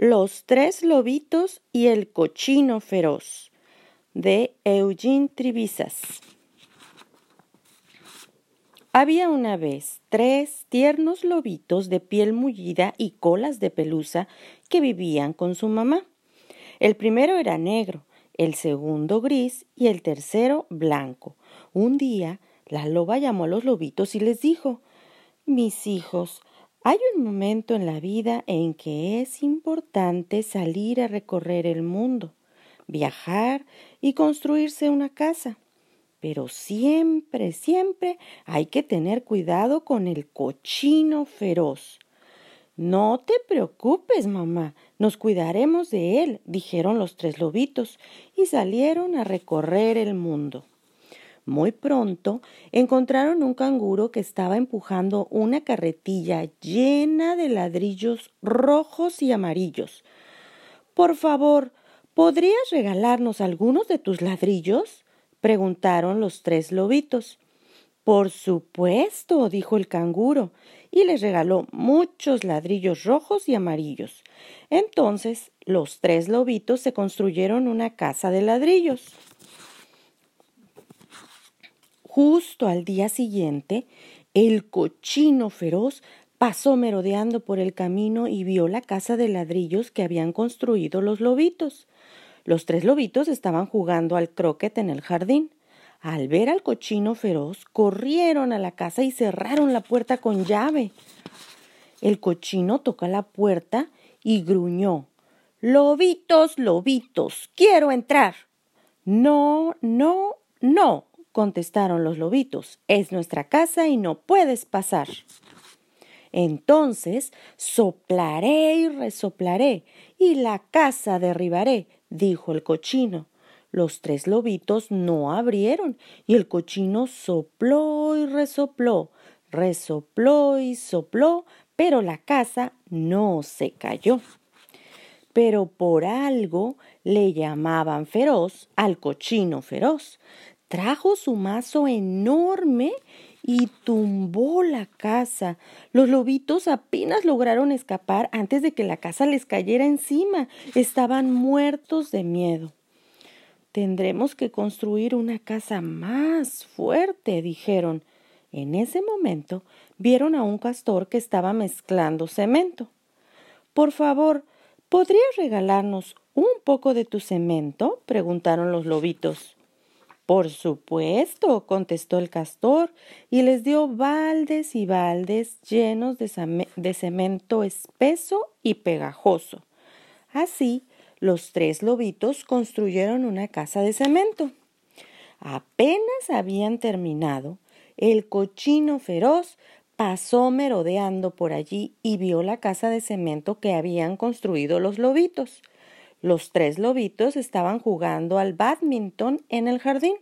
Los tres lobitos y el cochino feroz de Eugene Tribizas. Había una vez tres tiernos lobitos de piel mullida y colas de pelusa que vivían con su mamá. El primero era negro, el segundo gris y el tercero blanco. Un día la loba llamó a los lobitos y les dijo Mis hijos, hay un momento en la vida en que es importante salir a recorrer el mundo, viajar y construirse una casa. Pero siempre, siempre hay que tener cuidado con el cochino feroz. No te preocupes, mamá, nos cuidaremos de él, dijeron los tres lobitos, y salieron a recorrer el mundo. Muy pronto encontraron un canguro que estaba empujando una carretilla llena de ladrillos rojos y amarillos. Por favor, ¿podrías regalarnos algunos de tus ladrillos? preguntaron los tres lobitos. Por supuesto, dijo el canguro, y les regaló muchos ladrillos rojos y amarillos. Entonces los tres lobitos se construyeron una casa de ladrillos. Justo al día siguiente, el cochino feroz pasó merodeando por el camino y vio la casa de ladrillos que habían construido los lobitos. Los tres lobitos estaban jugando al croquet en el jardín. Al ver al cochino feroz, corrieron a la casa y cerraron la puerta con llave. El cochino tocó la puerta y gruñó Lobitos, lobitos, quiero entrar. No, no, no, contestaron los lobitos, es nuestra casa y no puedes pasar. Entonces soplaré y resoplaré, y la casa derribaré, dijo el cochino. Los tres lobitos no abrieron, y el cochino sopló y resopló, resopló y sopló, pero la casa no se cayó. Pero por algo le llamaban feroz al cochino feroz trajo su mazo enorme y tumbó la casa. Los lobitos apenas lograron escapar antes de que la casa les cayera encima. Estaban muertos de miedo. Tendremos que construir una casa más fuerte, dijeron. En ese momento vieron a un castor que estaba mezclando cemento. Por favor, ¿podrías regalarnos un poco de tu cemento? preguntaron los lobitos. Por supuesto, contestó el castor, y les dio baldes y baldes llenos de, cemento espeso y pegajoso. Así, los tres lobitos construyeron una casa de cemento. Apenas habían terminado, el cochino feroz pasó merodeando por allí y vio la casa de cemento que habían construido los lobitos. Los tres lobitos estaban jugando al badminton en el jardín.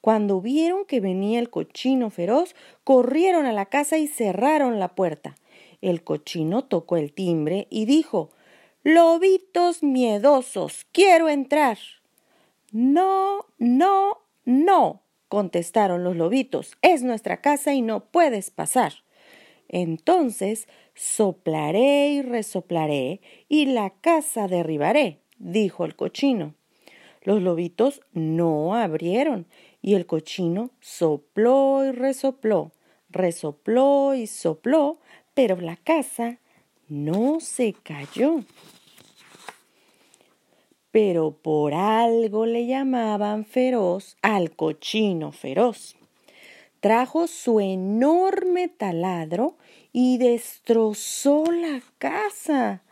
Cuando vieron que venía el cochino feroz, corrieron a la casa y cerraron la puerta. El cochino tocó el timbre y dijo Lobitos miedosos, quiero entrar. No, no, no, contestaron los lobitos. Es nuestra casa y no puedes pasar. Entonces soplaré y resoplaré y la casa derribaré, dijo el cochino. Los lobitos no abrieron y el cochino sopló y resopló, resopló y sopló, pero la casa no se cayó. Pero por algo le llamaban feroz al cochino feroz. Trajo su enorme taladro y destrozó la casa.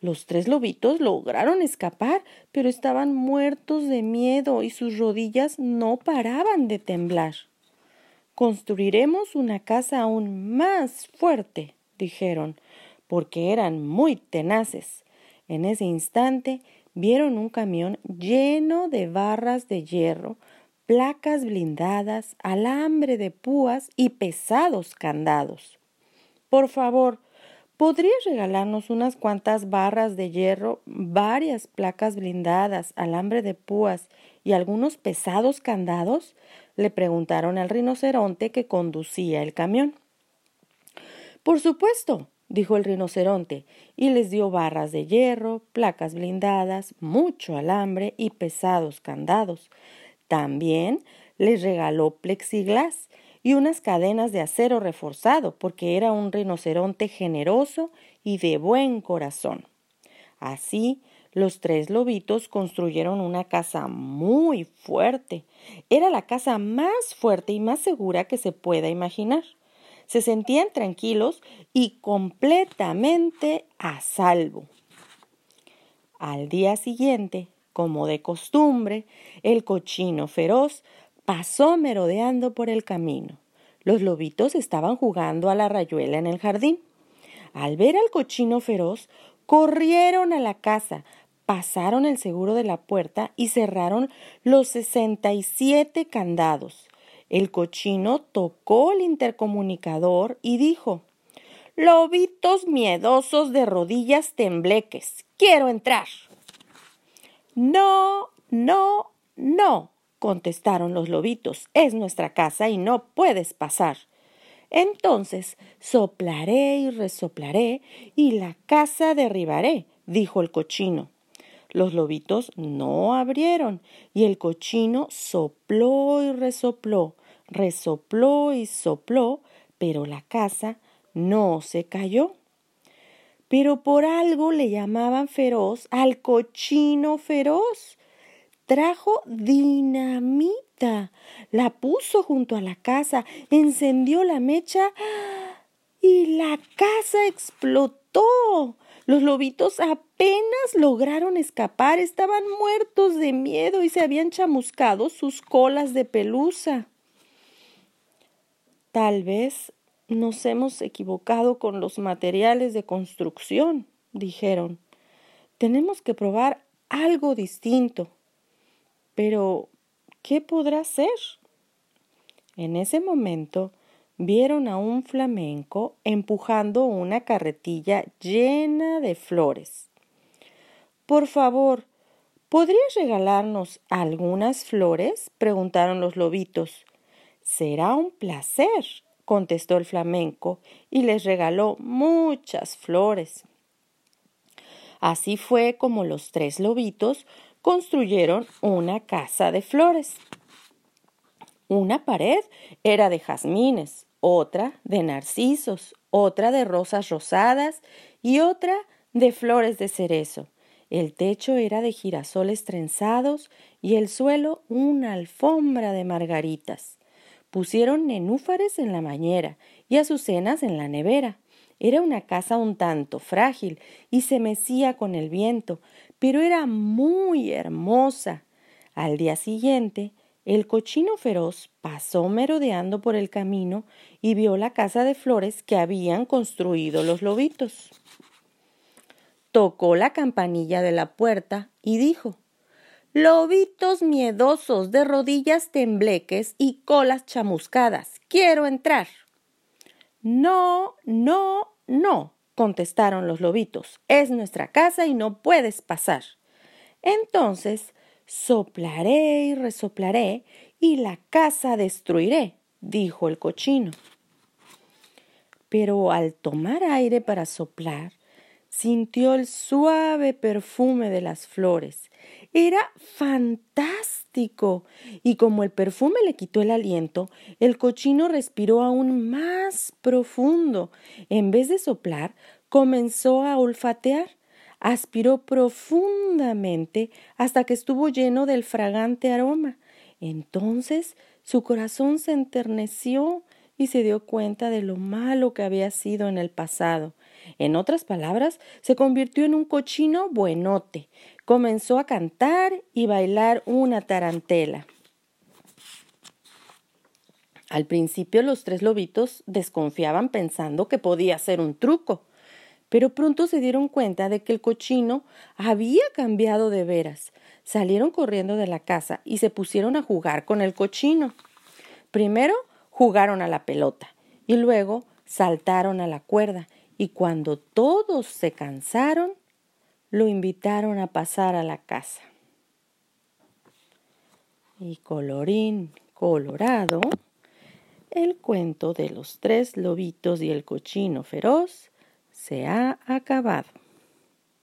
Los tres lobitos lograron escapar, pero estaban muertos de miedo y sus rodillas no paraban de temblar. Construiremos una casa aún más fuerte, dijeron, porque eran muy tenaces. En ese instante vieron un camión lleno de barras de hierro, placas blindadas, alambre de púas y pesados candados. Por favor, ¿Podrías regalarnos unas cuantas barras de hierro, varias placas blindadas, alambre de púas y algunos pesados candados? le preguntaron al rinoceronte que conducía el camión. Por supuesto, dijo el rinoceronte, y les dio barras de hierro, placas blindadas, mucho alambre y pesados candados. También les regaló plexiglas y unas cadenas de acero reforzado, porque era un rinoceronte generoso y de buen corazón. Así, los tres lobitos construyeron una casa muy fuerte. Era la casa más fuerte y más segura que se pueda imaginar. Se sentían tranquilos y completamente a salvo. Al día siguiente, como de costumbre, el cochino feroz pasó merodeando por el camino. Los lobitos estaban jugando a la rayuela en el jardín. Al ver al cochino feroz, corrieron a la casa, pasaron el seguro de la puerta y cerraron los sesenta y siete candados. El cochino tocó el intercomunicador y dijo Lobitos miedosos de rodillas tembleques, quiero entrar. No, no, no, contestaron los lobitos, es nuestra casa y no puedes pasar. Entonces soplaré y resoplaré y la casa derribaré, dijo el cochino. Los lobitos no abrieron y el cochino sopló y resopló, resopló y sopló, pero la casa no se cayó. Pero por algo le llamaban feroz al cochino feroz. Trajo dinamita, la puso junto a la casa, encendió la mecha y la casa explotó. Los lobitos apenas lograron escapar, estaban muertos de miedo y se habían chamuscado sus colas de pelusa. Tal vez nos hemos equivocado con los materiales de construcción, dijeron. Tenemos que probar algo distinto. Pero, ¿qué podrá ser? En ese momento, vieron a un flamenco empujando una carretilla llena de flores. Por favor, ¿podrías regalarnos algunas flores? preguntaron los lobitos. Será un placer, contestó el flamenco, y les regaló muchas flores. Así fue como los tres lobitos construyeron una casa de flores. Una pared era de jazmines, otra de narcisos, otra de rosas rosadas y otra de flores de cerezo. El techo era de girasoles trenzados y el suelo una alfombra de margaritas. Pusieron nenúfares en la bañera y azucenas en la nevera. Era una casa un tanto frágil y se mecía con el viento, pero era muy hermosa. Al día siguiente, el cochino feroz pasó merodeando por el camino y vio la casa de flores que habían construido los lobitos. Tocó la campanilla de la puerta y dijo Lobitos miedosos de rodillas tembleques y colas chamuscadas, quiero entrar. No, no, no, contestaron los lobitos. Es nuestra casa y no puedes pasar. Entonces Soplaré y resoplaré y la casa destruiré, dijo el cochino. Pero al tomar aire para soplar, sintió el suave perfume de las flores. Era fantástico. Y como el perfume le quitó el aliento, el cochino respiró aún más profundo. En vez de soplar, comenzó a olfatear aspiró profundamente hasta que estuvo lleno del fragante aroma. Entonces su corazón se enterneció y se dio cuenta de lo malo que había sido en el pasado. En otras palabras, se convirtió en un cochino buenote. Comenzó a cantar y bailar una tarantela. Al principio los tres lobitos desconfiaban pensando que podía ser un truco pero pronto se dieron cuenta de que el cochino había cambiado de veras. Salieron corriendo de la casa y se pusieron a jugar con el cochino. Primero jugaron a la pelota y luego saltaron a la cuerda y cuando todos se cansaron, lo invitaron a pasar a la casa. Y colorín colorado, el cuento de los tres lobitos y el cochino feroz se ha acabado.